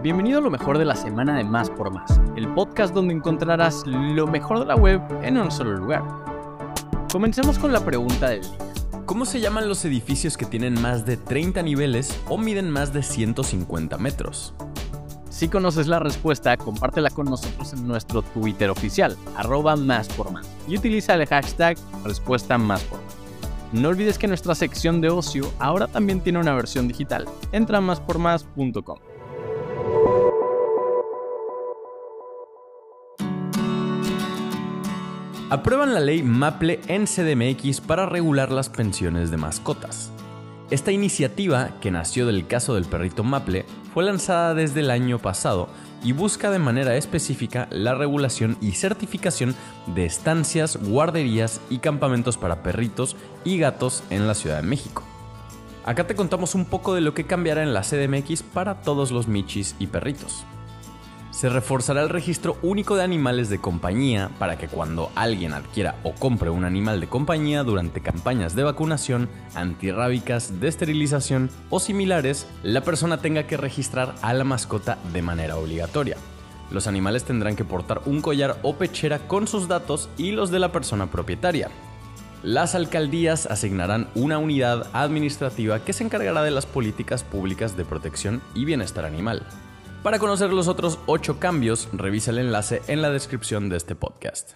Bienvenido a lo mejor de la semana de Más por Más, el podcast donde encontrarás lo mejor de la web en un solo lugar. Comencemos con la pregunta del día. ¿Cómo se llaman los edificios que tienen más de 30 niveles o miden más de 150 metros? Si conoces la respuesta, compártela con nosotros en nuestro Twitter oficial, arroba más por más, y utiliza el hashtag respuesta más por más. No olvides que nuestra sección de ocio ahora también tiene una versión digital. Entra a máspormás.com. Aprueban la ley MAPLE en CDMX para regular las pensiones de mascotas. Esta iniciativa, que nació del caso del perrito Maple, fue lanzada desde el año pasado y busca de manera específica la regulación y certificación de estancias, guarderías y campamentos para perritos y gatos en la Ciudad de México. Acá te contamos un poco de lo que cambiará en la CDMX para todos los michis y perritos se reforzará el registro único de animales de compañía para que cuando alguien adquiera o compre un animal de compañía durante campañas de vacunación, antirrábicas, de esterilización o similares, la persona tenga que registrar a la mascota de manera obligatoria. Los animales tendrán que portar un collar o pechera con sus datos y los de la persona propietaria. Las alcaldías asignarán una unidad administrativa que se encargará de las políticas públicas de protección y bienestar animal. Para conocer los otros 8 cambios, revisa el enlace en la descripción de este podcast.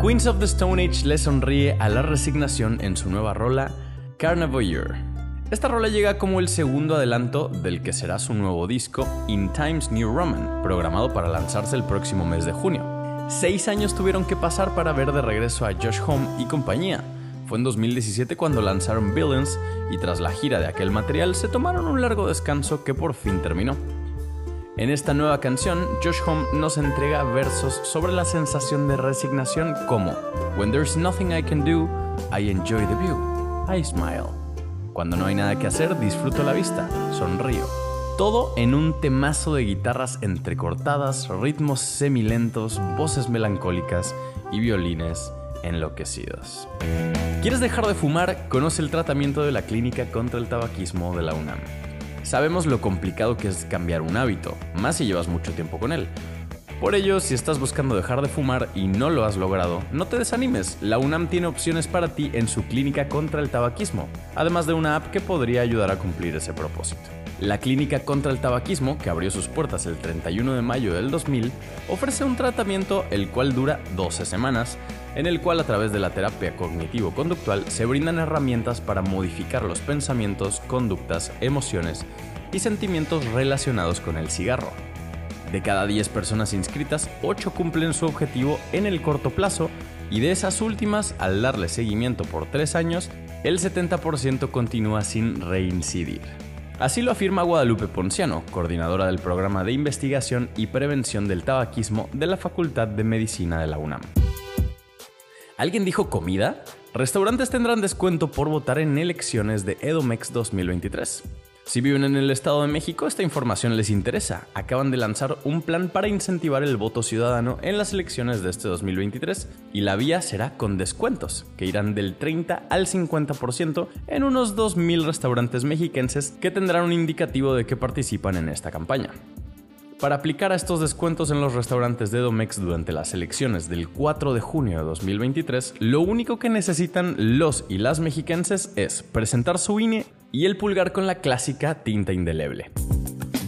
Queens of the Stone Age le sonríe a la resignación en su nueva rola, Carnivore. Esta rola llega como el segundo adelanto del que será su nuevo disco, In Times New Roman, programado para lanzarse el próximo mes de junio. Seis años tuvieron que pasar para ver de regreso a Josh Home y compañía. Fue en 2017 cuando lanzaron Billions y tras la gira de aquel material se tomaron un largo descanso que por fin terminó. En esta nueva canción, Josh Home nos entrega versos sobre la sensación de resignación como When there's nothing I can do, I enjoy the view, I smile. Cuando no hay nada que hacer, disfruto la vista, sonrío. Todo en un temazo de guitarras entrecortadas, ritmos semilentos, voces melancólicas y violines enloquecidos. ¿Quieres dejar de fumar? Conoce el tratamiento de la Clínica contra el Tabaquismo de la UNAM. Sabemos lo complicado que es cambiar un hábito, más si llevas mucho tiempo con él. Por ello, si estás buscando dejar de fumar y no lo has logrado, no te desanimes, la UNAM tiene opciones para ti en su clínica contra el tabaquismo, además de una app que podría ayudar a cumplir ese propósito. La Clínica contra el Tabaquismo, que abrió sus puertas el 31 de mayo del 2000, ofrece un tratamiento el cual dura 12 semanas, en el cual a través de la terapia cognitivo-conductual se brindan herramientas para modificar los pensamientos, conductas, emociones y sentimientos relacionados con el cigarro. De cada 10 personas inscritas, 8 cumplen su objetivo en el corto plazo y de esas últimas, al darle seguimiento por 3 años, el 70% continúa sin reincidir. Así lo afirma Guadalupe Ponciano, coordinadora del programa de investigación y prevención del tabaquismo de la Facultad de Medicina de la UNAM. ¿Alguien dijo comida? Restaurantes tendrán descuento por votar en elecciones de Edomex 2023. Si viven en el Estado de México, esta información les interesa. Acaban de lanzar un plan para incentivar el voto ciudadano en las elecciones de este 2023 y la vía será con descuentos, que irán del 30 al 50% en unos 2.000 restaurantes mexiquenses que tendrán un indicativo de que participan en esta campaña. Para aplicar a estos descuentos en los restaurantes de Domex durante las elecciones del 4 de junio de 2023, lo único que necesitan los y las mexiquenses es presentar su INE y el pulgar con la clásica tinta indeleble.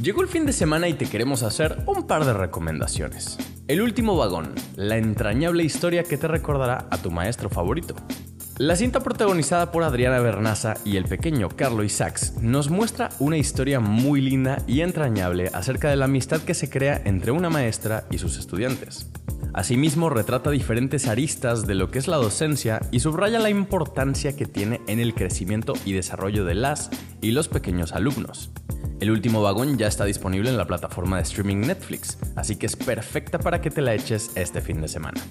Llegó el fin de semana y te queremos hacer un par de recomendaciones. El último vagón, la entrañable historia que te recordará a tu maestro favorito. La cinta protagonizada por Adriana Bernaza y el pequeño Carlo Isaacs nos muestra una historia muy linda y entrañable acerca de la amistad que se crea entre una maestra y sus estudiantes. Asimismo, retrata diferentes aristas de lo que es la docencia y subraya la importancia que tiene en el crecimiento y desarrollo de las y los pequeños alumnos. El último vagón ya está disponible en la plataforma de streaming Netflix, así que es perfecta para que te la eches este fin de semana.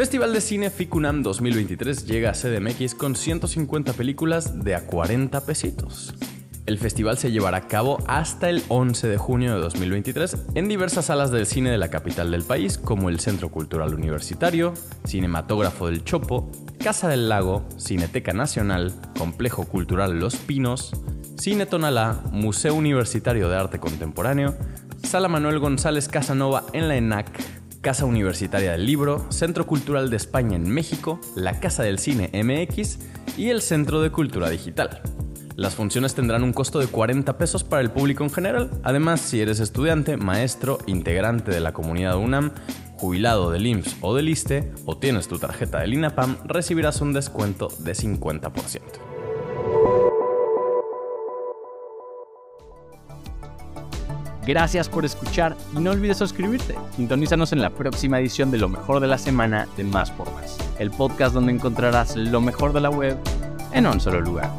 Festival de Cine Ficunam 2023 llega a CDMX con 150 películas de a 40 pesitos. El festival se llevará a cabo hasta el 11 de junio de 2023 en diversas salas del cine de la capital del país como el Centro Cultural Universitario, Cinematógrafo del Chopo, Casa del Lago, Cineteca Nacional, Complejo Cultural Los Pinos, Cine Tonalá, Museo Universitario de Arte Contemporáneo, Sala Manuel González Casanova en la ENAC, Casa Universitaria del Libro, Centro Cultural de España en México, la Casa del Cine MX y el Centro de Cultura Digital. Las funciones tendrán un costo de 40 pesos para el público en general. Además, si eres estudiante, maestro, integrante de la comunidad UNAM, jubilado del IMSS o del ISTE o tienes tu tarjeta del INAPAM, recibirás un descuento de 50%. Gracias por escuchar y no olvides suscribirte. Sintonízanos en la próxima edición de Lo mejor de la semana de Más por Más, el podcast donde encontrarás lo mejor de la web en un solo lugar.